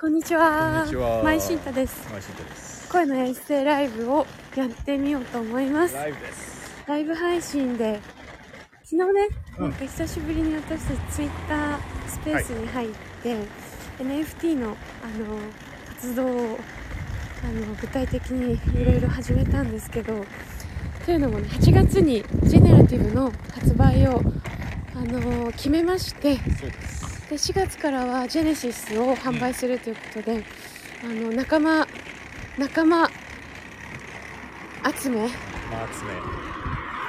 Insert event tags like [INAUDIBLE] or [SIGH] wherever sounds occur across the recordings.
こんにちは。こんにちはマイシンタです。マイシンタです。声のエッセイライブをやってみようと思います。ライブです。ライブ配信で、昨日ね、うんなんか久しぶりに私たちツイッタースペースに入って、NFT のあの活動をあの具体的にいろいろ始めたんですけど、というのもね、8月にジェネラティブの発売をあの決めまして、そうです。で4月からはジェネシスを販売するということで、あの仲間仲間集め。マーツメ。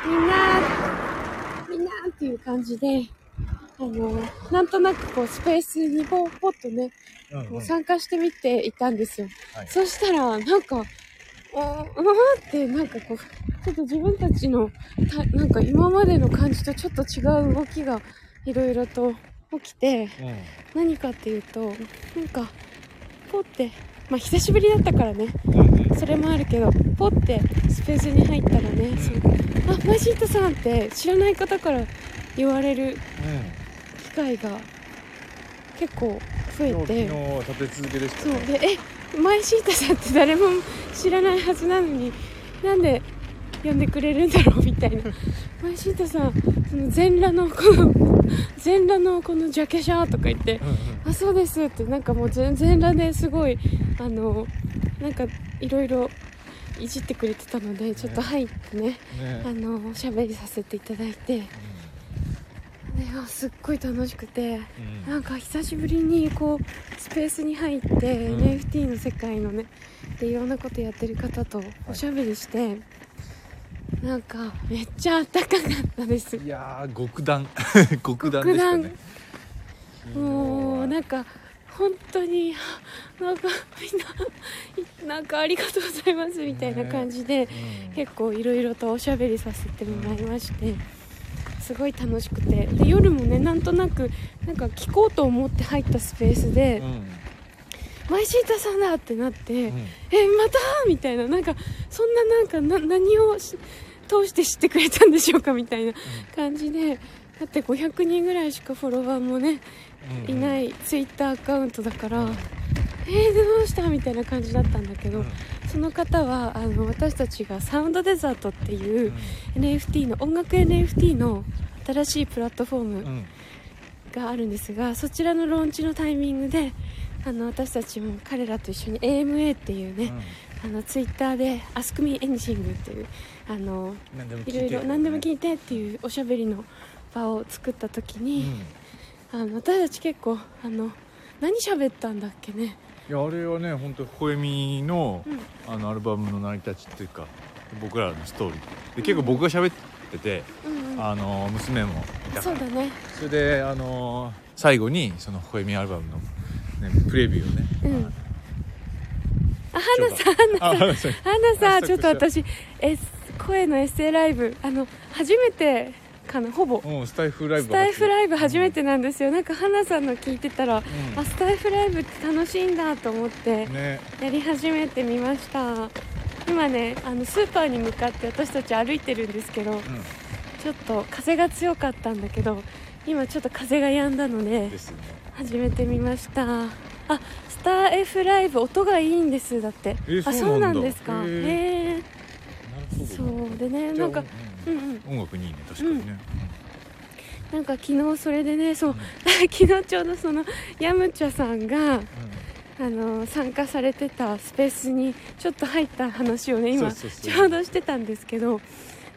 みんなみんなっていう感じであのなんとなくこうスペースにポポッとね、うんこう参加してみていたんですよ、はい。そしたらなんかおーってなんかこうちょっと自分たちのたなんか今までの感じとちょっと違う動きがいろいろと起きてうん。何かっていうとなんかポってまあ久しぶりだったからねうん。それもあるけどポってスペースに入ったらね、そうあマジットさんって知らない方から言われる機会が結構増えて昨日立て続けでしたそうね。でえマイシータさんって誰も知らないはずなのになんで呼んでくれるんだろうみたいなマイシータさんその全裸のこの [LAUGHS] 全裸のこのジャケシャーとか言ってうんうん。あそうですってなんかもう全全裸ですごいあのなんかいろいろいじってくれてたのでちょっと入ってねね。あのおしゃべりさせていただいて。であすっごい楽しくてうん。なんか久しぶりにこうスペースに入って、ん。NFT の世界のねでいろんなことやってる方とおしゃべりして、なんかめっちゃあったかかったです。いやー極暖 [LAUGHS] 極暖でしたね。もうなんかか本当にあなんかみんななんかありがとうございますみたいな感じで、結構いろいろとおしゃべりさせてもらいましてすごい楽しくて。で夜もねなんとなくなんか聞こうと思って入ったスペースでうん。うん「マイシータさんだ!」ってなって「うんえまた?」みたいななんかそんななんかな何をし通して知ってくれたんでしょうかみたいな感じでだって500人ぐらいしかフォロワーもねいないツイッターアカウントだから「えー、どうした?」みたいな感じだったんだけど、その方はあの私たちがサウンドデザートっていう NFT の音楽 NFT の新しいプラットフォームがあるんですがそちらのローンチのタイミングであの私たちも彼らと一緒に AMA っていうね、あのツイッターで「Ask Me Anything」っていうあのいろいろ何でも聞いいてっていうおしゃべりの場を作った時てに、あの私たち結構あの何喋ったんだっけね？いやあれはね本当ホエミのうん。あのアルバムの成り立ちっていうか僕らのストーリー。で結構僕が喋っててうんうん。あの娘もいたから。そうだね。それであの最後にそのホエミアルバムのねプレビューをね。うん。あ花さんあ花さん。花さあんちょっと私え声のエッセイライブあの初めてかなほぼ。うんスタイフライブスタイフライブ初めててなんですよ。なんか花さんの聞いてたら、あスタイフライブって楽しいんだと思ってね。やり始めてみました。今ねあのスーパーに向かって私たち歩いてるんですけどうちょっと風が強かったんだけど今ちょっと風が止んだので始めてみました。あスター F ライブ音がいいんですだって。えあそうなんだ。ですか。へえそうでねなんかうんうんうん。音楽にいいね確かにね。なんか昨日それでねそううん。[LAUGHS] 昨日ちょうどそのヤムチャさんがあの参加されてたスペースにちょっと入った話をね今ちょうどしてたんですけど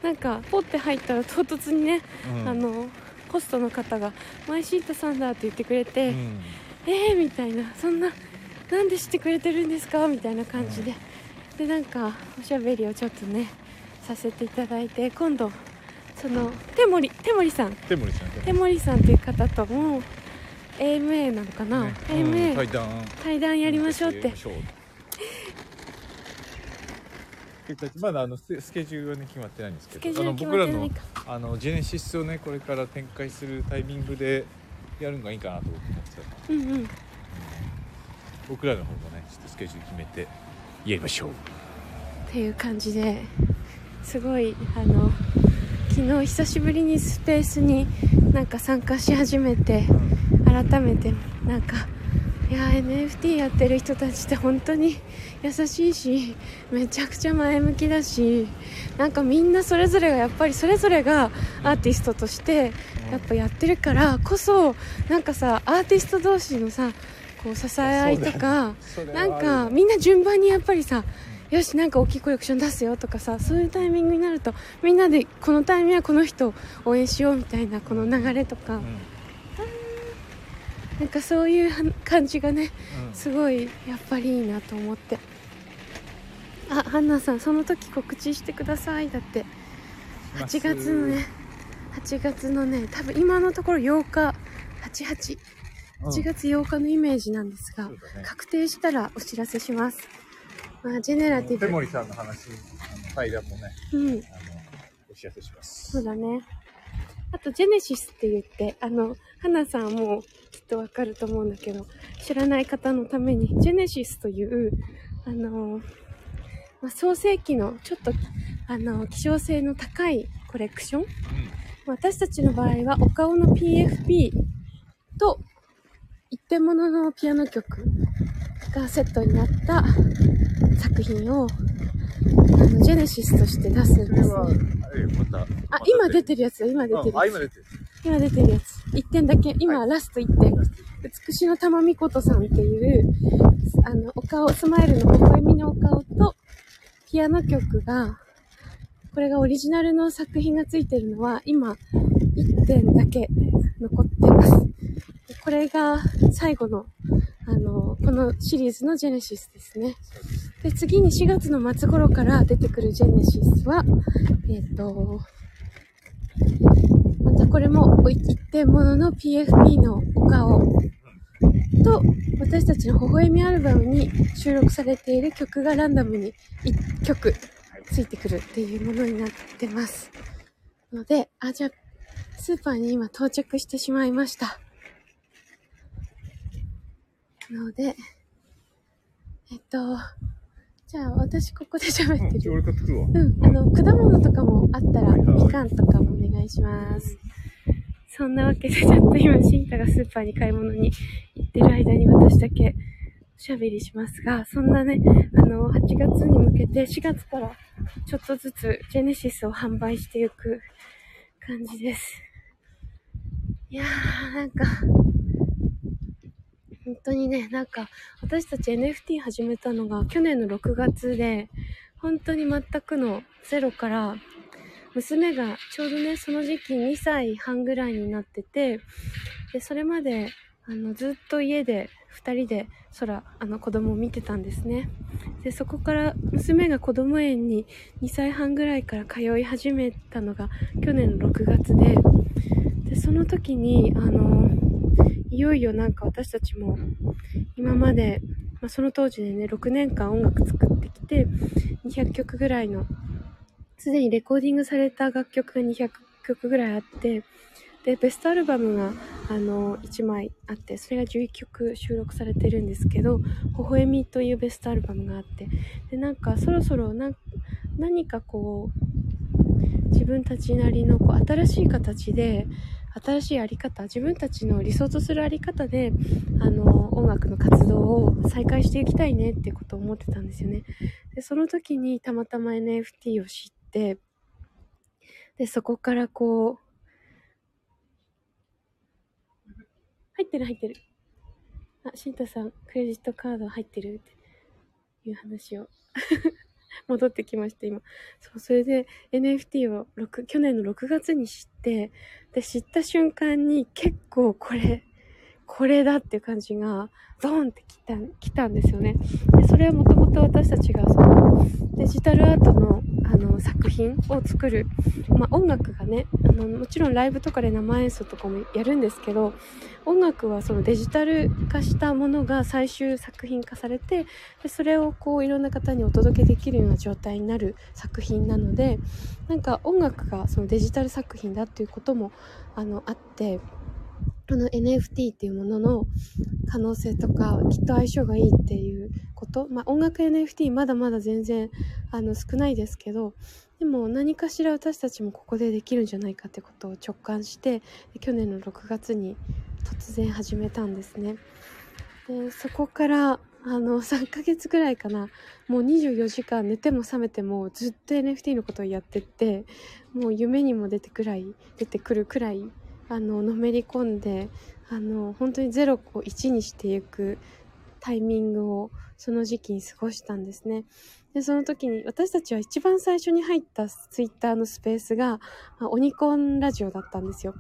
なんかポッて入ったら唐突にね、うん。あのホストの方が「マイシータさんだ」って言ってくれて「うんえー」みたいな「そんななんで知ってくれてるんですか?」みたいな感じで、でなんかおしゃべりをちょっとねさせていただいて今度その手森手森さん。手森さん。手森さんっていう方とも AMA なのかな、ね。AMA、うん。対談。対談やりましょうってまだあのススケジュールはね決まってないんですけどあの僕らのあのジェネシスをねこれから展開するタイミングでやるのがいいかなと思ってたうんうん。僕らの方もねちょっとスケジュール決めてやりましょう。っていう感じですごいあの昨日久しぶりにスペースになんか参加し始めて改めてなんかいや NFT やってる人たちって本当に優しいしめちゃくちゃ前向きだしなんかみんなそれぞれがやっぱりそれぞれがアーティストとしてやっぱやってるからこそなんかさアーティスト同士のさこう支え合いとかなんかみんな順番にやっぱりさよしなんか大きいコレクション出すよとかさそういうタイミングになるとみんなでこのタイミングはこの人を応援しようみたいなこの流れとか。うんなんかそういうは感じがねうん。すごいやっぱりいいなと思って。あハンナさんその時告知してくださいだって。8月のね8月のね多分今のところ8日88 8月8日のイメージなんですが、そうだね。確定したらお知らせします。まあ、ジェネラティブ。手森さんの話あの対談もねうん、あのお知らせします。そうだね。あと、ジェネシスって言って、あの、花さんもきっとわかると思うんだけど、知らない方のために、ジェネシスという、あの、まあ、創世記のちょっと、あの、希少性の高いコレクション私たちの場合は、お顔の PFP と、一点物のピアノ曲がセットになった作品を、あの、ジェネシスとして出すんですはね。あ今出てるやつだ、今出てるやつ。今出てる今出てるやつ。一点だけ、今ラスト一点。美しの玉美琴さんっていう、あの、お顔、スマイルの微笑みのお顔と、ピアノ曲が、これがオリジナルの作品がついてるのは、今、一点だけ残ってます。これが最後の、あの、このシリーズのジェネシスですね。で、次に4月の末頃から出てくるジェネシスは、えっ、と、またこれも一点物の PFP のお顔と私たちの微笑みアルバムに収録されている曲がランダムに1曲ついてくるっていうものになってます。ので、あ、じゃあ、スーパーに今到着してしまいました。ので、えっと、じゃあ私ここで喋ってる。うん俺買ってくるわうん、あの、果物とかもあったら、みかんとかもお願いします。そんなわけで、ちょっと今、シンタがスーパーに買い物に行ってる間に私だけおしゃべりしますが、そんなね、あの、8月に向けて4月からちょっとずつジェネシスを販売していく感じです。いやー、なんか、本当にね、なんか、私たち NFT 始めたのが去年の6月で、本当に全くのゼロから、娘がちょうどね、その時期2歳半ぐらいになってて、で、それまで、あの、ずっと家で2人で空、あの、子供を見てたんですね。で、そこから娘が子供園に2歳半ぐらいから通い始めたのが去年の6月で、で、その時に、あの、いよいよなんか私たちも今まで、まあ、その当時でね、6年間音楽作ってきて、200曲ぐらいの、すでにレコーディングされた楽曲が200曲ぐらいあって、で、ベストアルバムが、あの、1枚あって、それが11曲収録されてるんですけど、微笑みというベストアルバムがあって、で、なんかそろそろ、何かこう、自分たちなりのこう新しい形で、新しいあり方、自分たちの理想とするあり方で、あの、音楽の活動を再開していきたいねってことを思ってたんですよね。で、その時にたまたま NFT を知って、で、そこからこう、入ってる入ってる。あ、シンタさん、クレジットカード入ってるっていう話を [LAUGHS] 戻ってきました、今。そう、それで NFT を6去年の6月に知って、で、知った瞬間に結構これ、これだっていう感じが、ドーンって来た、来たんですよね。で、それはもともと私たちが、その、デジタルアートの、あの、作品を作る、まあ、音楽がね、あの、もちろんライブとかで生演奏とかもやるんですけど、音楽はそのデジタル化したものが最終作品化されて、でそれをこういろんな方にお届けできるような状態になる作品なのでなんか音楽がそのデジタル作品だっていうこともあのあってこの NFT っていうものの可能性とかきっと相性がいいっていうこと、まあ、音楽 NFT まだまだ全然あの少ないですけどでも何かしら私たちもここでできるんじゃないかってことを直感して去年の6月に突然始めたんですね。でそこからあの3ヶ月ぐらいかなもう24時間寝ても覚めてもずっと NFT のことをやってってもう夢にも出てくらい出てくるくらいあののめり込んであの本当に0を1にしていくタイミングをその時期に過ごしたんですね。で、その時に私たちは一番最初に入ったツイッターのスペースが、ま、オニコンラジオだったんですよ。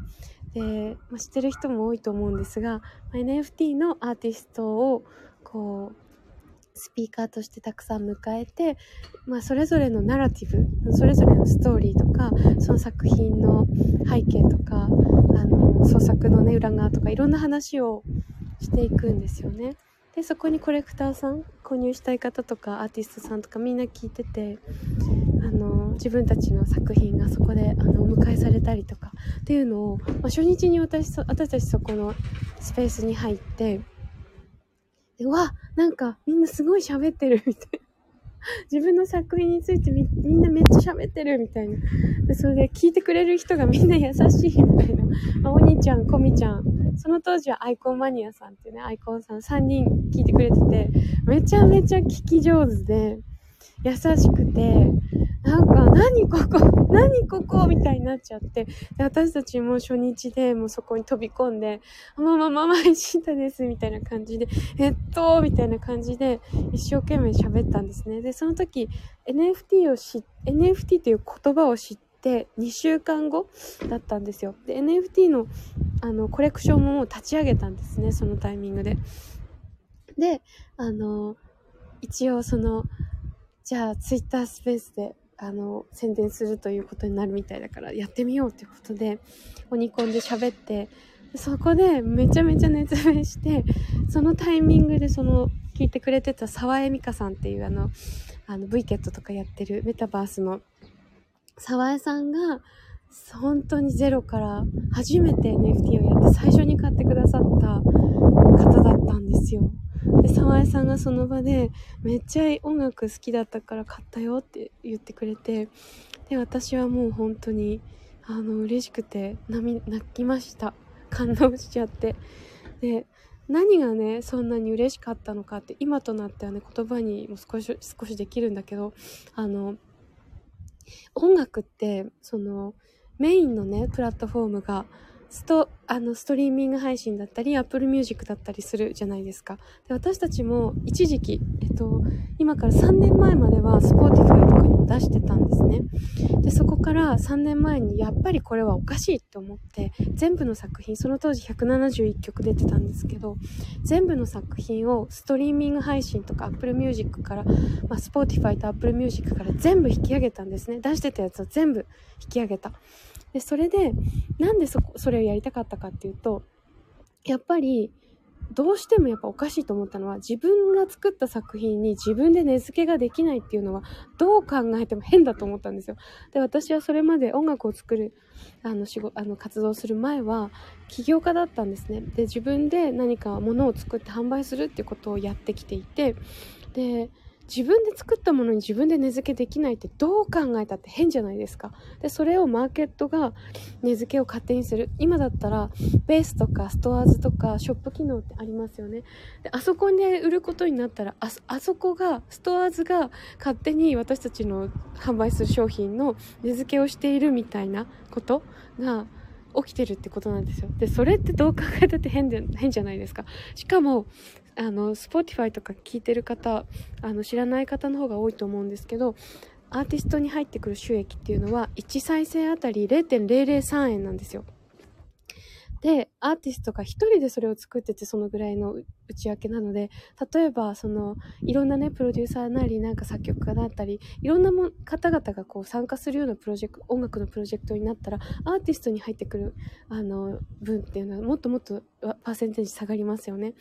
で、まあ、知ってる人も多いと思うんですが、NFT のアーティストをこうスピーカーとしてたくさん迎えて、まあ、それぞれのナラティブそれぞれのストーリーとかその作品の背景とかあの創作のね裏側とかいろんな話をしていくんですよね。でそこにコレクターさん購入したい方とかアーティストさんとかみんな聞いててあの自分たちの作品がそこであのお迎えされたりとかっていうのを、まあ、初日に私私たちそこのスペースに入ってでわなんかみんなすごい喋ってるみたいな。[LAUGHS] 自分の作品についてみんなめっちゃ喋ってるみたいな。それで聞いてくれる人がみんな優しいみたいな。[LAUGHS] あお兄ちゃん、こみちゃん。その当時はアイコンマニアさんっていうね、アイコンさん3人聞いてくれてて、めちゃめちゃ聞き上手で、優しくて、なんか、何ここ [LAUGHS] 何ここみたいになっちゃって。で、私たちも初日でもうそこに飛び込んで、ママママ石田ですみたいな感じで、えっと、みたいな感じで一生懸命喋ったんですね。で、その時 NFT を知、NFT という言葉を知って、2週間後だったんですよ。で、NFT のあのコレクションももう立ち上げたんですね、そのタイミングで。で、あの、一応その、じゃあツイッタースペースであの宣伝するということになるみたいだからやってみようということでオニコンで喋ってそこでめちゃめちゃ熱弁してそのタイミングでその聞いてくれてた沢江美香さんっていうあのあの V ケットとかやってるメタバースの沢江さんが本当にゼロから初めて NFT をやって最初に買ってくださった方だったんですよ。で沢江さんがその場でめっちゃ音楽好きだったから買ったよって言ってくれてで私はもう本当にあの嬉しくて泣きました。感動しちゃって。で何がねそんなに嬉しかったのかって今となってはね言葉にも少し少しできるんだけどあの音楽ってそのメインのねプラットフォームがスト、あの、ストリーミング配信だったり、Apple Music だったりするじゃないですか。で、私たちも一時期、えっと、今から3年前までは Spotify とかにも出してたんですね。で、そこから3年前にやっぱりこれはおかしいって思って、全部の作品、その当時171曲出てたんですけど、全部の作品をストリーミング配信とか Apple Music から、まあ、Spotify と Apple Music から全部引き上げたんですね。出してたやつを全部引き上げた。で、それで、なんでそ、それをやりたかったかっていうと、やっぱり、どうしてもやっぱおかしいと思ったのは、自分が作った作品に自分で値付けができないっていうのは、どう考えても変だと思ったんですよ。で、私はそれまで音楽を作る、あの、仕事、あの、活動する前は、起業家だったんですね。で、自分で何か物を作って販売するっていうことをやってきていて、で、自分で作ったものに自分で値付けできないってどう考えたって変じゃないですか。で、それをマーケットが値付けを勝手にする。今だったら、ベースとかストアーズとかショップ機能ってありますよね。で、あそこで売ることになったら、あ、あそこが、ストアーズが勝手に私たちの販売する商品の値付けをしているみたいなことが、起きてるってことなんですよ。で、それってどう考えたって変で、変じゃないですか。しかも、あの Spotify とか聞いてる方あの知らない方の方が多いと思うんですけどアーティストに入ってくる収益っていうのは1再生あたり0.003円なんですよ。で、アーティストが一人でそれを作っててそのぐらいの内訳なので、例えば、その、いろんなね、プロデューサーなり、なんか作曲家だったり、いろんなも方々がこう参加するようなプロジェクト、音楽のプロジェクトになったら、アーティストに入ってくる、あの、分っていうのはもっともっとパーセンテージ下がりますよね。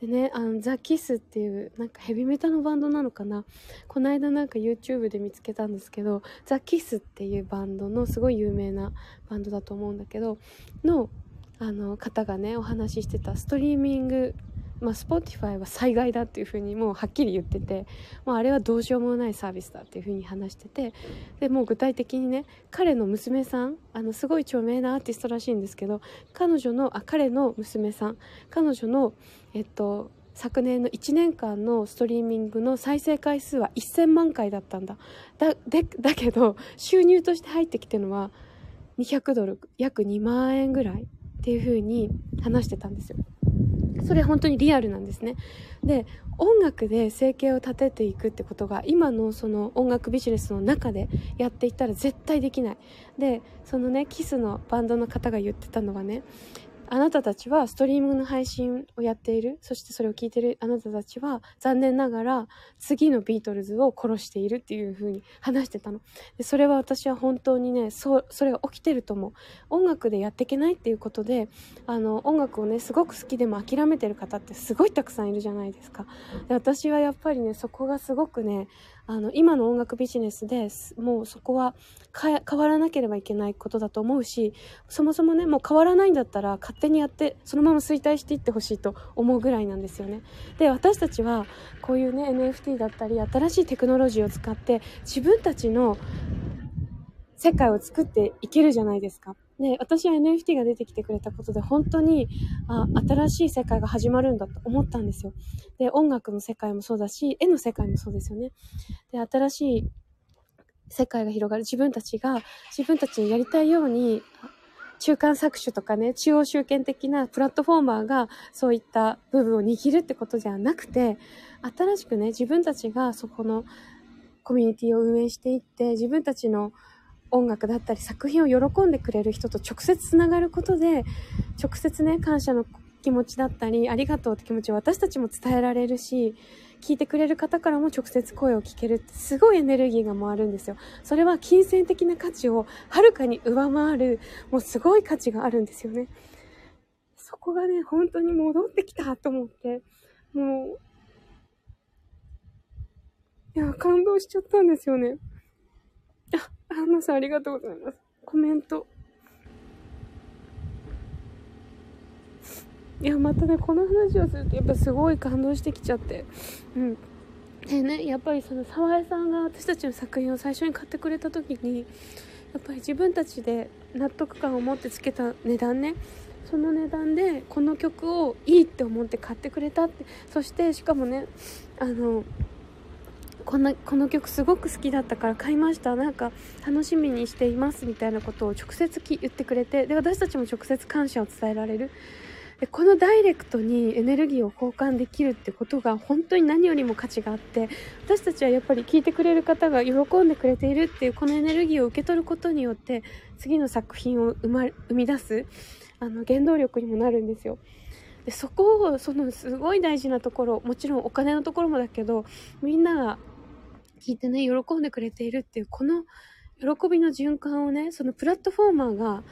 でね、あの、ザ・キスっていう、なんかヘビメタのバンドなのかなこの間なんか YouTube で見つけたんですけど、ザ・キスっていうバンドのすごい有名なバンドだと思うんだけど、の、あの方がねお話ししてたストリーミングまあ、Spotify は災害だっていうふうにもうはっきり言ってて、まあ、あれはどうしようもないサービスだっていうふうに話しててでもう具体的にね彼の娘さんあのすごい著名なアーティストらしいんですけど彼女のあ彼の娘さん彼女のえっと昨年の1年間のストリーミングの再生回数は1000万回だったんだ。だでだけど収入として入ってきてるのは200ドル約2万円ぐらい。っていう風に話してたんですよ。それ本当にリアルなんですね。で音楽で生計を立てていくってことが今のその音楽ビジネスの中でやっていったら絶対できない。でそのねキスのバンドの方が言ってたのはねあなたたちはストリームの配信をやっている。そしてそれを聞いてるあなたたちは残念ながら次のビートルズを殺しているっていう風に話してたの。でそれは私は本当にねそそれが起きてると思う。音楽でやっていけないっていうことであの音楽をねすごく好きでも諦めてる方ってすごいたくさんいるじゃないですか。で私はやっぱりねそこがすごくねあの今の音楽ビジネスでもうそこは変わらなければいけないことだと思うしそもそもねもう変わらないんだったら勝手にやってそのまま衰退していってほしいと思うぐらいなんですよねで私たちはこういうね NFT だったり新しいテクノロジーを使って自分たちの世界を作っていけるじゃないですか。で、私は NFT が出てきてくれたことで本当にあ新しい世界が始まるんだと思ったんですよ。で、音楽の世界もそうだし、絵の世界もそうですよね。で、新しい世界が広がる自分たちが自分たちにやりたいように中間搾取とかね、中央集権的なプラットフォーマーがそういった部分を握るってことではなくて、新しくね、自分たちがそこのコミュニティを運営していって、自分たちの音楽だったり作品を喜んでくれる人と直接つながることで、直接ね、感謝の気持ちだったり、ありがとうって気持ちを私たちも伝えられるし、聞いてくれる方からも直接声を聞けるってすごいエネルギーが回るんですよ。それは金銭的な価値をはるかに上回る、もうすごい価値があるんですよね。そこがね、本当に戻ってきたと思って、もう、いや、感動しちゃったんですよねあ。ハンナさんありがとうございます。コメント。いや、またね、この話をするとやっぱすごい感動してきちゃって。うん。でね、やっぱりその沢江さんが私たちの作品を最初に買ってくれた時に、やっぱり自分たちで納得感を持ってつけた値段ね、その値段でこの曲をいいって思って買ってくれたって、そしてしかもね、あの、こんなこの曲すごく好きだったから買いました。なんか楽しみにしていますみたいなことを直接言ってくれて。で私たちも直接感謝を伝えられる。でこのダイレクトにエネルギーを交換できるってことが本当に何よりも価値があって私たちはやっぱり聴いてくれる方が喜んでくれているっていうこのエネルギーを受け取ることによって次の作品を生,、ま、生み出すあの原動力にもなるんですよ。でそこをそのすごい大事なところもちろんお金のところもだけどみんなが聞いてね、喜んでくれているっていう、この喜びの循環をね、そのプラットフォーマーが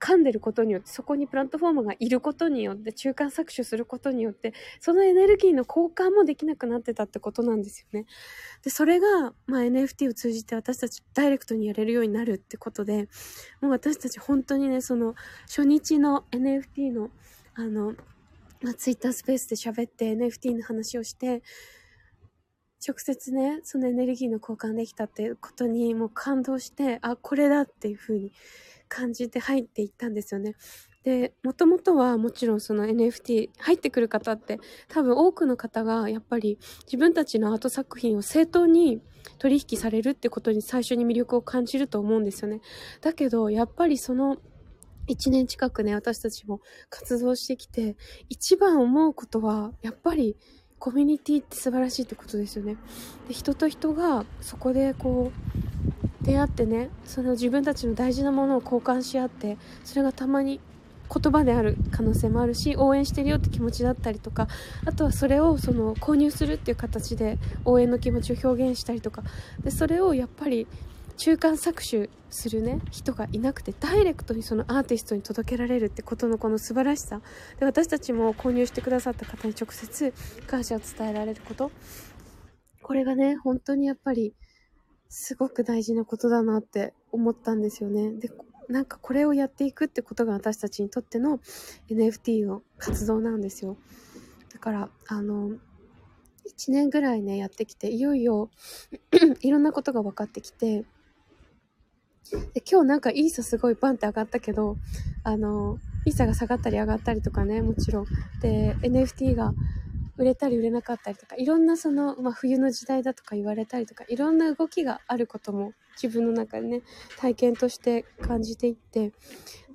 噛んでることによって、そこにプラットフォーマーがいることによって、中間搾取することによって、そのエネルギーの交換もできなくなってたってことなんですよね。で、それが、まあ NFT を通じて私たちダイレクトにやれるようになるってことで、もう私たち本当にね、その初日の NFT の、あの、まあ、ツイッタースペースで喋って NFT の話をして、直接ね、そのエネルギーの交換できたっていうことにもう感動して、あ、これだっていう風に感じて入っていったんですよね。で、もともとはもちろんその NFT 入ってくる方って多分多くの方がやっぱり自分たちのアート作品を正当に取引されるってことに最初に魅力を感じると思うんですよね。だけどやっぱりその1年近くね、私たちも活動してきて一番思うことはやっぱりコミュニティって素晴らしいってことですよね。で人と人がそこでこう出会ってねその自分たちの大事なものを交換し合ってそれがたまに言葉である可能性もあるし応援してるよって気持ちだったりとかあとはそれをその購入するっていう形で応援の気持ちを表現したりとかでそれをやっぱり中間搾取するね。人がいなくてダイレクトにそのアーティストに届けられるってことのこの素晴らしさ。で私たちも購入してくださった方に直接感謝を伝えられること。これがね本当にやっぱりすごく大事なことだなって思ったんですよね。でなんかこれをやっていくってことが私たちにとっての NFT の活動なんですよ。だからあの1年ぐらいねやってきていよいよ [CLEARS THROAT] いろんなことが分かってきてで今日なんかイーサすごいバンって上がったけど、あの、イーサが下がったり上がったりとかね、もちろん。で、NFT が売れたり売れなかったりとかいろんなその、まあ、冬の時代だとか言われたりとかいろんな動きがあることも自分の中でね体験として感じていって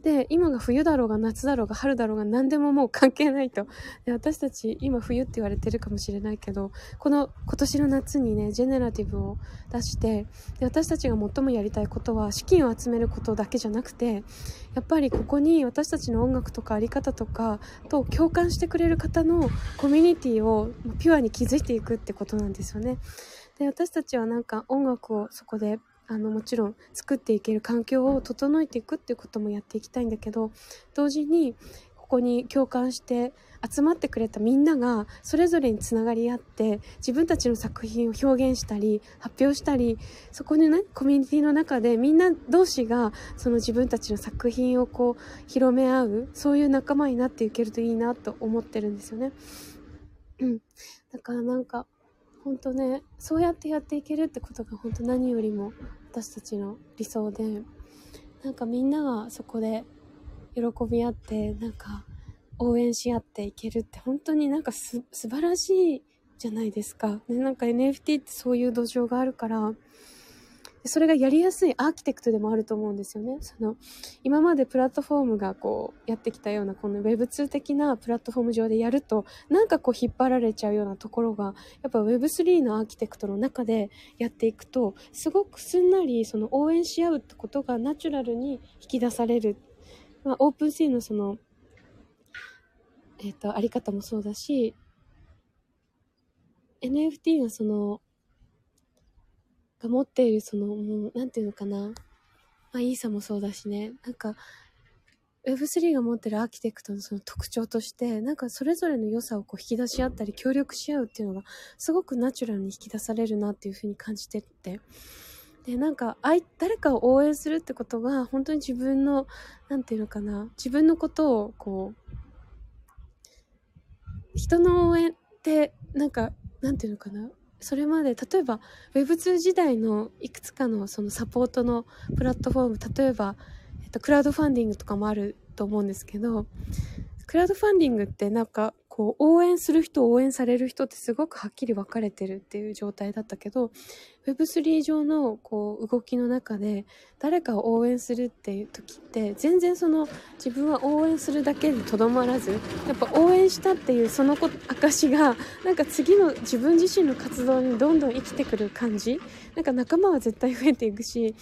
で、今が冬だろうが夏だろうが春だろうが何でももう関係ないと。[LAUGHS] で私たち今冬って言われてるかもしれないけど、この今年の夏にね、ジェネラティブを出して、で私たちが最もやりたいことは資金を集めることだけじゃなくて、やっぱりここに私たちの音楽とかあり方とかと共感してくれる方のコミュニティをピュアに築いていくってことなんですよね。で、私たちはなんか音楽をそこであのもちろん作っていける環境を整えていくっていうこともやっていきたいんだけど同時にここに共感して集まってくれたみんながそれぞれにつながり合って自分たちの作品を表現したり発表したりそこにねコミュニティの中でみんな同士がその自分たちの作品をこう広め合うそういう仲間になっていけるといいなと思ってるんですよね。うん、だからなんか本当ねそうやってやっていけるってことが本当何よりも私たちの理想でなんかみんながそこで喜び合ってなんか応援し合っていけるって本当になんかす素晴らしいじゃないですか。ねなんか NFT ってそういう土壌があるからそれがやりやすいアーキテクトでもあると思うんですよね。その、今までプラットフォームがこう、やってきたような、この Web2 的なプラットフォーム上でやると、なんかこう引っ張られちゃうようなところが、やっぱ Web3 のアーキテクトの中でやっていくと、すごくすんなり、その応援し合うってことがナチュラルに引き出される。まあ、オープンシーのその、えっ、ー、と、あり方もそうだし、NFT のその、が持っているその、もう、なんていうのかな。まあ、いいさもそうだしね。なんか、Web3 が持ってるアーキテクトのその特徴として、なんかそれぞれの良さをこう引き出し合ったり協力し合うっていうのがすごくナチュラルに引き出されるなっていうふうに感じてって。で、なんか、あい誰かを応援するってことが本当に自分の、なんていうのかな、自分のことをこう、人の応援って、なんか、なんていうのかな、それまで例えば Web2 時代のいくつかのそのサポートのプラットフォーム例えば、えっと、クラウドファンディングとかもあると思うんですけどクラウドファンディングってなんかこう応援する人応援される人ってすごくはっきり分かれてるっていう状態だったけど Web3 上のこう動きの中で誰かを応援するっていう時って全然その自分は応援するだけにとどまらずやっぱ応援したっていうその証がなんか次の自分自身の活動にどんどん生きてくる感じなんか仲間は絶対増えていくし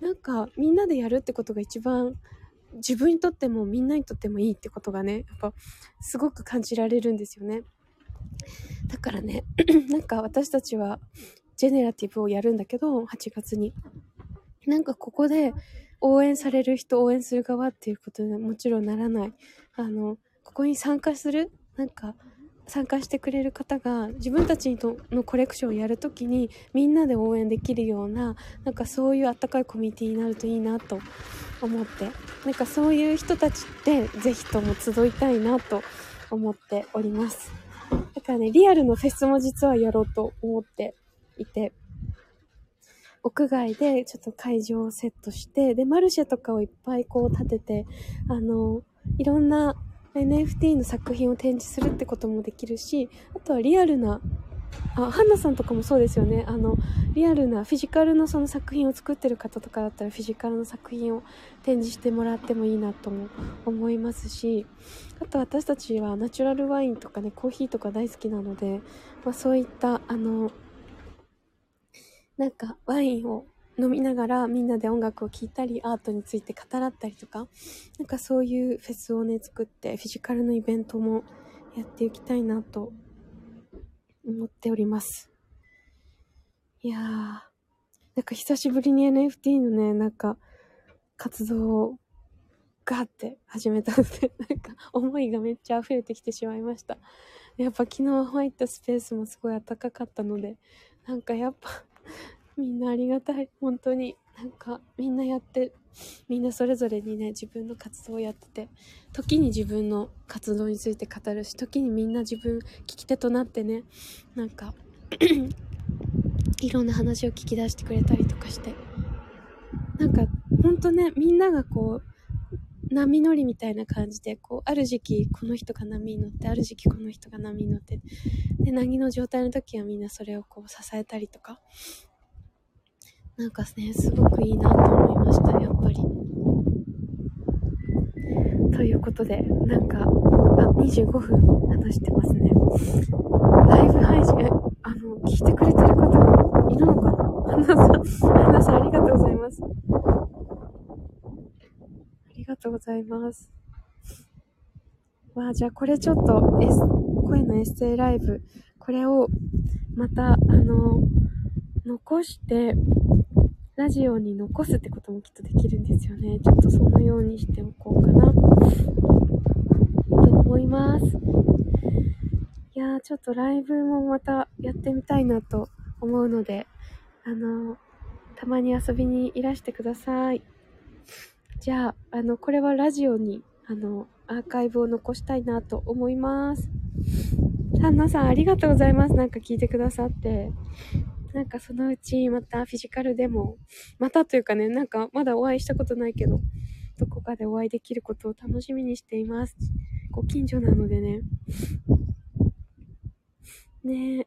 なんかみんなでやるってことが一番自分にとってもみんなにとってもいいってことがね、やっぱすごく感じられるんですよね。だからね、[CLEARS THROAT] なんか私たちはジェネラティブをやるんだけど、8月に。なんかここで応援される人、応援する側っていうことでもちろんならない。あの、ここに参加するなんか参加してくれる方が自分たちのコレクションをやるときにみんなで応援できるようななんかそういうあったかいコミュニティになるといいなと思ってなんかそういう人たちってぜひとも集いたいなと思っております。だからねリアルのフェスも実はやろうと思っていて屋外でちょっと会場をセットしてでマルシェとかをいっぱいこう立ててあのいろんな NFT の作品を展示するってこともできるし、あとはリアルな、あ、ハンナさんとかもそうですよね。あの、リアルなフィジカルのその作品を作ってる方とかだったらフィジカルの作品を展示してもらってもいいなとも思いますし、あと私たちはナチュラルワインとかね、コーヒーとか大好きなので、まあそういった、あの、なんかワインを飲みながらみんなで音楽を聴いたり、アートについて語らったりとか、なんかそういうフェスをね、作って、フィジカルのイベントもやっていきたいなと思っております。いやー、なんか久しぶりに NFT のね、なんか活動をガーって始めたので、[LAUGHS] なんか思いがめっちゃ溢れてきてしまいました。やっぱ昨日入ったスペースもすごい暖かかったので、なんかやっぱ [LAUGHS] みんなありがたい。本当に。なんか、みんなやって、みんなそれぞれにね、自分の活動をやってて、時に自分の活動について語るし、時にみんな自分、聞き手となってね、なんか [CLEARS THROAT] いろんな話を聞き出してくれたりとかして、なんか、ほんとね、みんながこう、波乗りみたいな感じで、こう、ある時期この人が波に乗って、ある時期この人が波に乗って、で、凪の状態の時はみんなそれをこう支えたりとか、なんかね、すごくいいなと思いました、やっぱり。ということで、なんか、あ、25分話してますね。ライブ配信、あの、聞いてくれてる方いるのかな？[LAUGHS] 花さん、花さんありがとうございます。ありがとうございます。わあ、じゃあこれちょっと、エス声のエッセイライブ、これをまた、あの、残して、ラジオに残すってこともきっとできるんですよね。ちょっとそのようにしておこうかな。と思います。いやー、ちょっとライブもまたやってみたいなと思うので、あの、たまに遊びにいらしてください。じゃあ、あの、これはラジオに、あの、アーカイブを残したいなと思います。ハンナさん、ありがとうございます。なんか聞いてくださって。なんかそのうちまたフィジカルでも、またというかね、なんかまだお会いしたことないけど、どこかでお会いできることを楽しみにしています。ご近所なのでね。ねえ。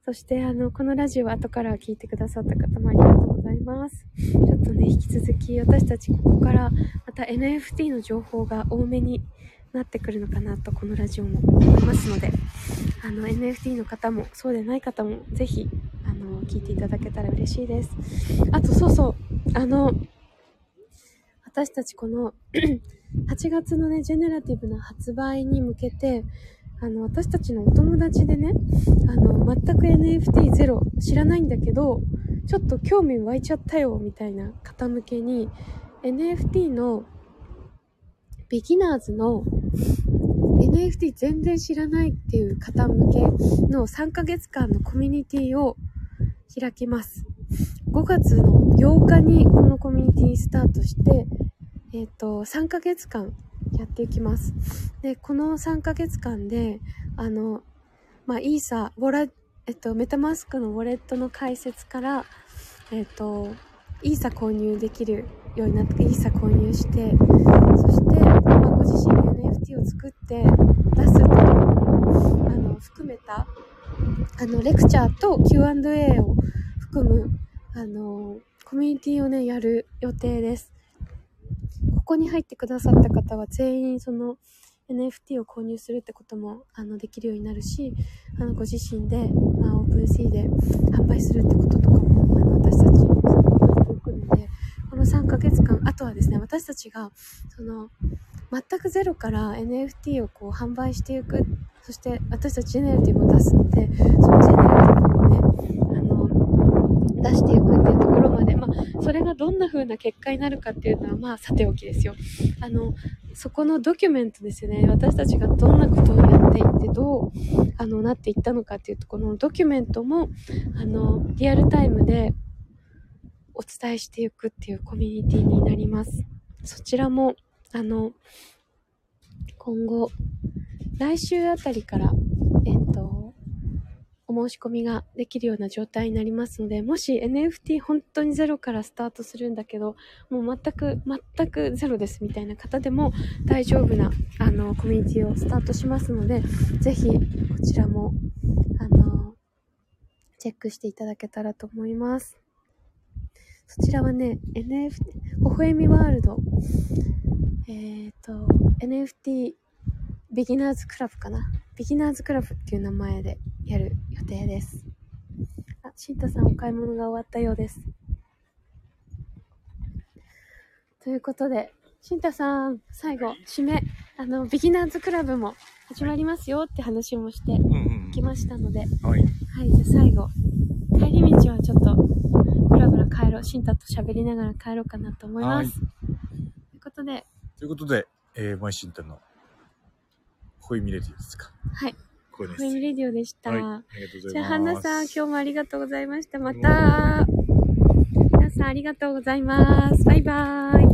そして、あの、このラジオ後から聞いてくださった方もありがとうございます。ちょっとね、引き続き私たちここからまた NFT の情報が多めになってくるのかなと、このラジオも思いますので、あの、NFT の方も、そうでない方も、ぜひ、あの、聞いていただけたら嬉しいです。あと、そうそう、あの、私たちこの [CLEARS THROAT] 8月のね、ジェネラティブな発売に向けて、あの、私たちのお友達でね、あの、全く NFT ゼロ知らないんだけど、ちょっと興味湧いちゃったよ、みたいな方向けに、NFT のビギナーズの NFT 全然知らないっていう方向けの3ヶ月間のコミュニティを開きます。5月の8日にこのコミュニティスタートして、えっ、と、3ヶ月間やっていきます。で、この3ヶ月間で、あの、まあ、イーサ、ウォラ、えっと、メタマスクのウォレットの開設から、えっと、イーサ購入できるようになって、イーサ購入して、そして、まあ、ご自身で NFT を作って出すっていうところも、あの、含めた、あの、レクチャーと Q&A を含む、あの、コミュニティをね、やる予定です。ここに入ってくださった方は全員その NFT を購入するってこともあのできるようになるし、あのご自身で、まあ、OpenSea で販売するってこととかもあの私たちサポートしていくので、この3ヶ月間、あとはですね、私たちがその全くゼロから NFT をこう販売していく、そして私たちジェネラティブを出すので、そのジェネラティブをね、あの、出していくっていうところまで、まあ、それがどんな風な結果になるかっていうのは、まあ、さておきですよ。あの、そこのドキュメントですよね。私たちがどんなことをやっていって、どう、あの、なっていったのかっていうと、このドキュメントも、あの、リアルタイムでお伝えしていくっていうコミュニティになります。そちらも、あの、今後、来週あたりから、えっと、お申し込みができるような状態になりますので、もし NFT 本当にゼロからスタートするんだけど、もう全く、全くゼロですみたいな方でも大丈夫な、あの、コミュニティをスタートしますので、ぜひ、こちらも、あの、チェックしていただけたらと思います。そちらはね、NF、微笑みワールド、えっ、と、NFT ビギナーズクラブかな？ビギナーズクラブっていう名前でやる予定です。あ、シンタさんお買い物が終わったようです。ということで、シンタさん、最後、締め、あの、ビギナーズクラブも始まりますよって話もしてきましたので、はいはい、じゃあ最後、帰り道はちょっと、ブラブラ帰ろう、シンタと喋りながら帰ろうかなと思います。といということで、えー、マイシンタのホイミレディオですかはい、これですフェイムレディオでした。はいありがとうございますじゃあ、ハンナさん、今日もありがとうございました。また、皆さんありがとうございます。バイバーイ。